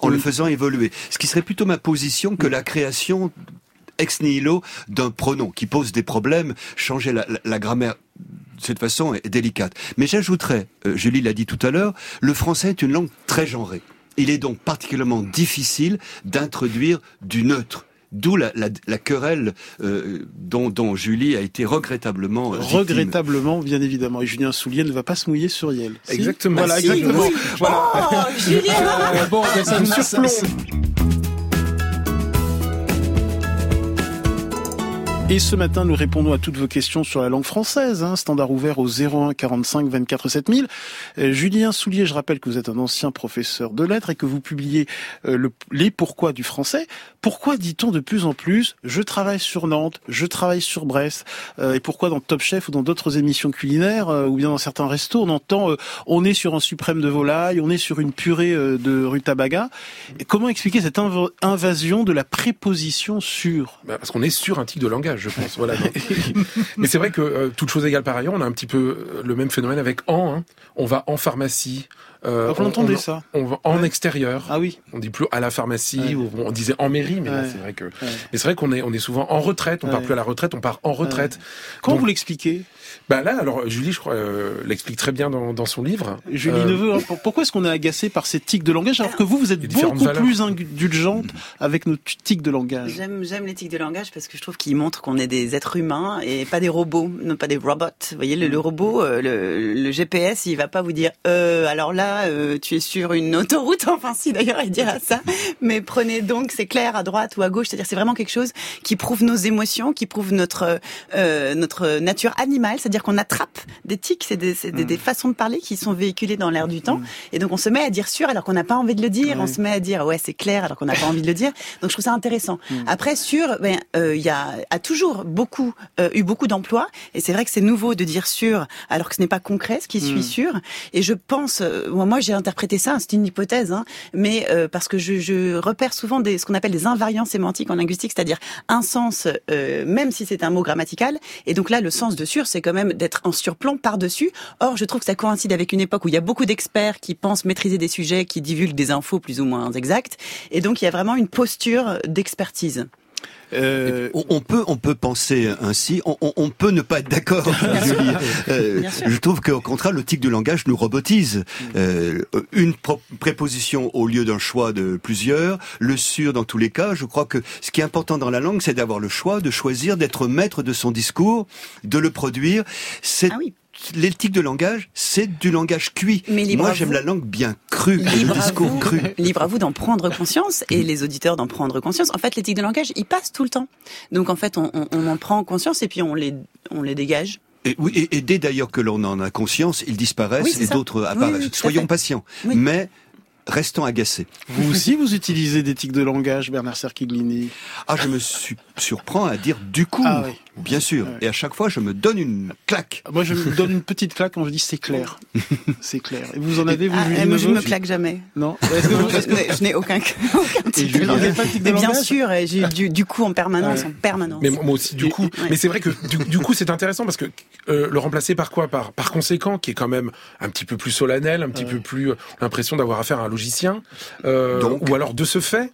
F: en le faisant évoluer. Ce qui serait plutôt ma position que la création ex nihilo d'un pronom qui pose des problèmes, changer la, la- la grammaire cette façon est délicate. Mais j'ajouterais, euh, Julie l'a dit tout à l'heure, le français est une langue très genrée. Il est donc particulièrement difficile d'introduire du neutre. D'où la, la- la querelle euh, dont, dont Julie a été regrettablement euh, victime.
D: Regrettablement, bien évidemment. Et Julien Soulier ne va pas se mouiller sur Yel. Si
E: Exactement.
D: Voilà, exactement.
E: oui.
D: Voilà.
G: Oh, Julien [LAUGHS]
D: Euh, bon, [LAUGHS] ça me surplombe. Et ce matin, nous répondons à toutes vos questions sur la langue française. Hein, standard ouvert au 01 45 24 7000. Euh, Julien Soulier, je rappelle que vous êtes un ancien professeur de lettres et que vous publiez euh, le- les pourquoi du français. Pourquoi dit-on de plus en plus « je travaille sur Nantes, je travaille sur Brest euh, Et pourquoi dans Top Chef ou dans d'autres émissions culinaires euh, ou bien dans certains restos, on entend euh, on est sur un suprême de volaille, on est sur une purée de rutabaga ». Et Comment expliquer cette inv- invasion de la préposition sur?
E: Bah, parce qu'on est sur un type de langage, je pense. Voilà. Mais c'est vrai que euh, toute chose égale par ailleurs, on a un petit peu euh, le même phénomène avec en. hein. On va en pharmacie. euh, on-
D: l'entendez,
E: on-
D: ça
E: On va en extérieur.
D: Ah oui.
E: On dit plus à la pharmacie
D: Ouais.
E: ou on disait en mairie, mais
D: Ouais.
E: c'est vrai que. Mais c'est vrai qu'on est on est souvent en retraite. On part plus à la retraite, on part en retraite.
D: Comment
E: Donc-
D: vous l'expliquez?
E: Bah là, alors Julie, je crois, euh, l'explique très bien dans, dans son livre.
D: Julie
E: Euh,
D: Neveu, hein, pour- pourquoi est-ce qu'on est agacé par ces tics de langage alors que vous, vous êtes beaucoup
E: valeurs.
D: plus indulgente avec nos tics de langage?
G: J'aime, j'aime l'éthique de langage parce que je trouve qu'il montre qu'on est des êtres humains et pas des robots, non pas des robots. Vous voyez, le, le robot, euh, le, le GPS, il va pas vous dire, euh, alors là, euh, tu es sur une autoroute. [LAUGHS] Enfin, si d'ailleurs, il dira ça. Mais prenez donc, c'est clair, à droite ou à gauche. C'est-à-dire, c'est vraiment quelque chose qui prouve nos émotions, qui prouve notre euh, notre nature animale. C'est-à-dire qu'on attrape des tics, c'est des, c'est des, des façons de parler qui sont véhiculées dans l'air du temps. Et donc, on se met à dire sûr alors qu'on n'a pas envie de le dire.
D: Ouais.
G: On se met à dire ouais, c'est clair alors qu'on n'a pas envie de le dire. Donc, je trouve ça intéressant. Après, sur, ben, euh, il y a, a toujours beaucoup euh, eu beaucoup d'emplois, et c'est vrai que c'est nouveau de dire sûr alors que ce n'est pas concret, ce qui suit
D: Mm.
G: sûr. Et je pense, euh, moi, moi, j'ai interprété ça, c'est une hypothèse, hein, mais euh, parce que je, je repère souvent des, ce qu'on appelle des invariants sémantiques en linguistique, c'est-à-dire un sens, euh, même si c'est un mot grammatical. Et donc là, le sens de sûr, c'est même d'être en surplomb par-dessus. Or, je trouve que ça coïncide avec une époque où il y a beaucoup d'experts qui pensent maîtriser des sujets, qui divulguent des infos plus ou moins exactes. Et donc, il y a vraiment une posture d'expertise.
D: Euh,
F: On, on peut, on peut penser ainsi. On, on- on peut ne pas être d'accord. Euh, je trouve qu'au contraire, le tic de langage nous robotise. Euh, une préposition au lieu d'un choix de plusieurs, le sur dans tous les cas. Je crois que ce qui est important dans la langue, c'est d'avoir le choix, de choisir, d'être maître de son discours, de le produire. C'est
G: Ah oui.
F: L'éthique de langage, c'est du langage cuit.
G: Mais
F: Moi, j'aime la langue bien crue, le discours
G: vous,
F: cru.
G: libre à vous d'en prendre conscience et les auditeurs d'en prendre conscience. En fait, l'éthique de langage, il passe tout le temps. Donc en fait, on, on- on en prend conscience et puis on les, on les dégage.
F: Et, oui, et, et dès d'ailleurs que l'on en a conscience, ils disparaissent
G: Oui,
F: et d'autres apparaissent.
G: oui,
F: Soyons patients.
G: Oui.
F: Mais restons agacés.
D: Vous aussi, vous utilisez des tics de langage, Bernard Serquiglini
F: Ah, je me su- surprends à dire du coup.
D: Ah oui.
F: Bien sûr. Et à chaque fois, je me donne une claque.
D: Moi, je me donne une petite claque quand je dis c'est clair. [LAUGHS] c'est clair. Et vous en avez, vous,
G: Ah,
D: Julie
G: moi, je ne me claque jamais.
D: Non. [LAUGHS] Que vous-
G: Je je n'ai aucun, aucun tic de langage. Mais bien sûr, et j'ai du, du coup en permanence,
E: Ouais.
G: en permanence.
E: Mais moi aussi, du coup. Mais c'est vrai que du, du coup, c'est intéressant parce que euh, le remplacer par quoi? Par par conséquent, qui est quand même un petit peu plus solennel, un petit peu plus euh, l'impression d'avoir affaire à un logicien, euh,
F: Donc.
E: ou alors de ce fait,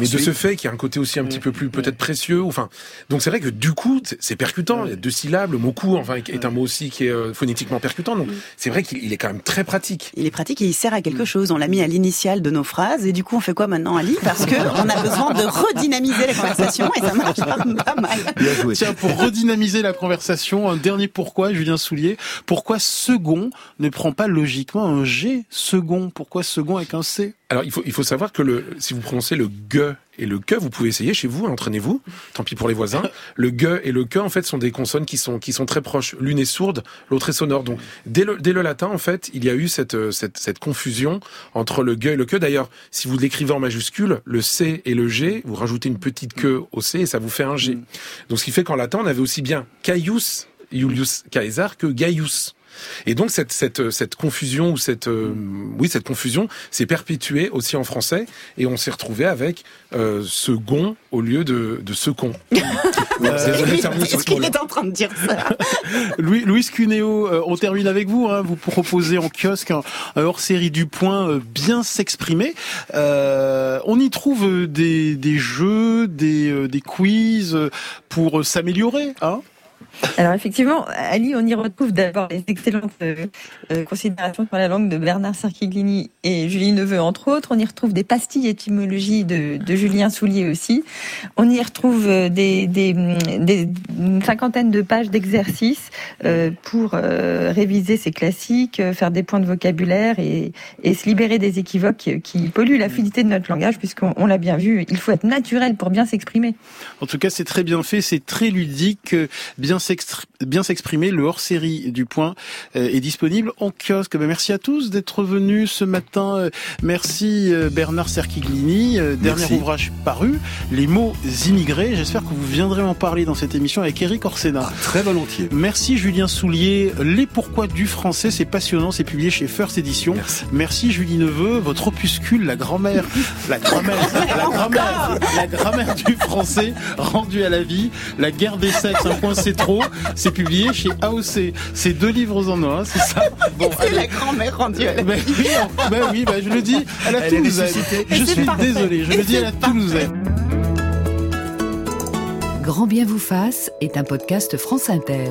E: mais de ce fait qui a un côté aussi un petit peu plus peut-être précieux. Enfin, donc c'est vrai que du coup, c'est- percutant. Il y a deux syllabes. Le mot coup, enfin, est un mot aussi qui est euh, phonétiquement percutant. Donc c'est vrai qu'il il est quand même très pratique.
G: Il est pratique et il sert à quelque chose. On l'a mis à l'initiale de nos phrases et du coup on fait quoi maintenant Ali? Parce que on a besoin de redynamiser la conversation et ça marche pas mal.
F: Bien joué.
D: Tiens, pour redynamiser la conversation, un dernier pourquoi, Julien Soulier. Pourquoi second ne prend pas logiquement un G second? Pourquoi second avec un
E: Alors il faut il faut savoir que le si vous prononcez le ge et le que, vous pouvez essayer chez vous, entraînez-vous. Tant pis pour les voisins. [LAUGHS] Le ge et le que en fait sont des consonnes qui sont qui sont très proches. L'une est sourde, l'autre est sonore. Donc dès le dès le latin en fait, il y a eu cette euh, cette cette confusion entre le ge et le que. D'ailleurs, si vous l'écrivez en majuscule, le c et le g, vous rajoutez une petite queue au c et ça vous fait un g. Donc ce qui fait qu'en latin, on avait aussi bien Caius Julius Caesar que Gaius. Et donc cette cette cette confusion ou cette euh, oui cette confusion s'est perpétuée aussi en français et on s'est retrouvé avec euh, second au lieu de de terminer sur
G: Est-ce
E: ce [LAUGHS]
G: qu'il est en train de dire ça [LAUGHS]
D: Louis, Louis Cuneo, euh, on termine avec vous. Hein, vous proposez en kiosque un, un hors-série du point euh, bien s'exprimer. Euh, on y trouve euh, des, des jeux, des, euh, des quiz euh, pour euh, s'améliorer. Hein
H: Alors effectivement, Ali, on y retrouve d'abord les excellentes euh, euh, considérations sur la langue de Bernard Cerchiglini et Julie Neveu, entre autres. On y retrouve des pastilles étymologie de, de Julien Soulier aussi. On y retrouve euh, des, des, des- une cinquantaine de pages d'exercices pour réviser ces classiques, faire des points de vocabulaire et, se libérer des équivoques qui polluent la fluidité de notre langage, puisqu'on on l'a bien vu, il faut être naturel pour bien s'exprimer.
D: En tout cas, c'est très bien fait, c'est très ludique, bien s'exprimer. Le hors-série du point euh, est disponible en kiosque. Ben, merci à tous d'être venus ce matin. Euh, Merci euh, Bernard Serquiglini. Euh, Dernier
F: Merci.
D: ouvrage paru, Les mots immigrés. J'espère que vous viendrez en parler dans cette émission avec Eric Orsena.
F: Très volontiers.
D: Merci Julien Soulier. Les pourquoi du français, c'est passionnant, c'est publié chez First Edition.
F: Merci.
D: Julie Neveu, votre opuscule, la grand-mère, la grand-mère, la [LAUGHS] grand-mère, la grammaire du français rendue à la vie, la guerre des sexes, un point c'est trop, c'est publié chez AOC. C'est deux livres en un, c'est ça. [LAUGHS] Bon,
G: C'est la grand-mère rendue à la
D: Ben oui, ben oui, ben je le dis, elle a
C: Elle
D: tout nous aide. Je suis
G: parfait.
D: désolé, je
G: Et
D: le dis, elle a tout nous aide.
A: Grand bien vous fasse est un podcast France Inter.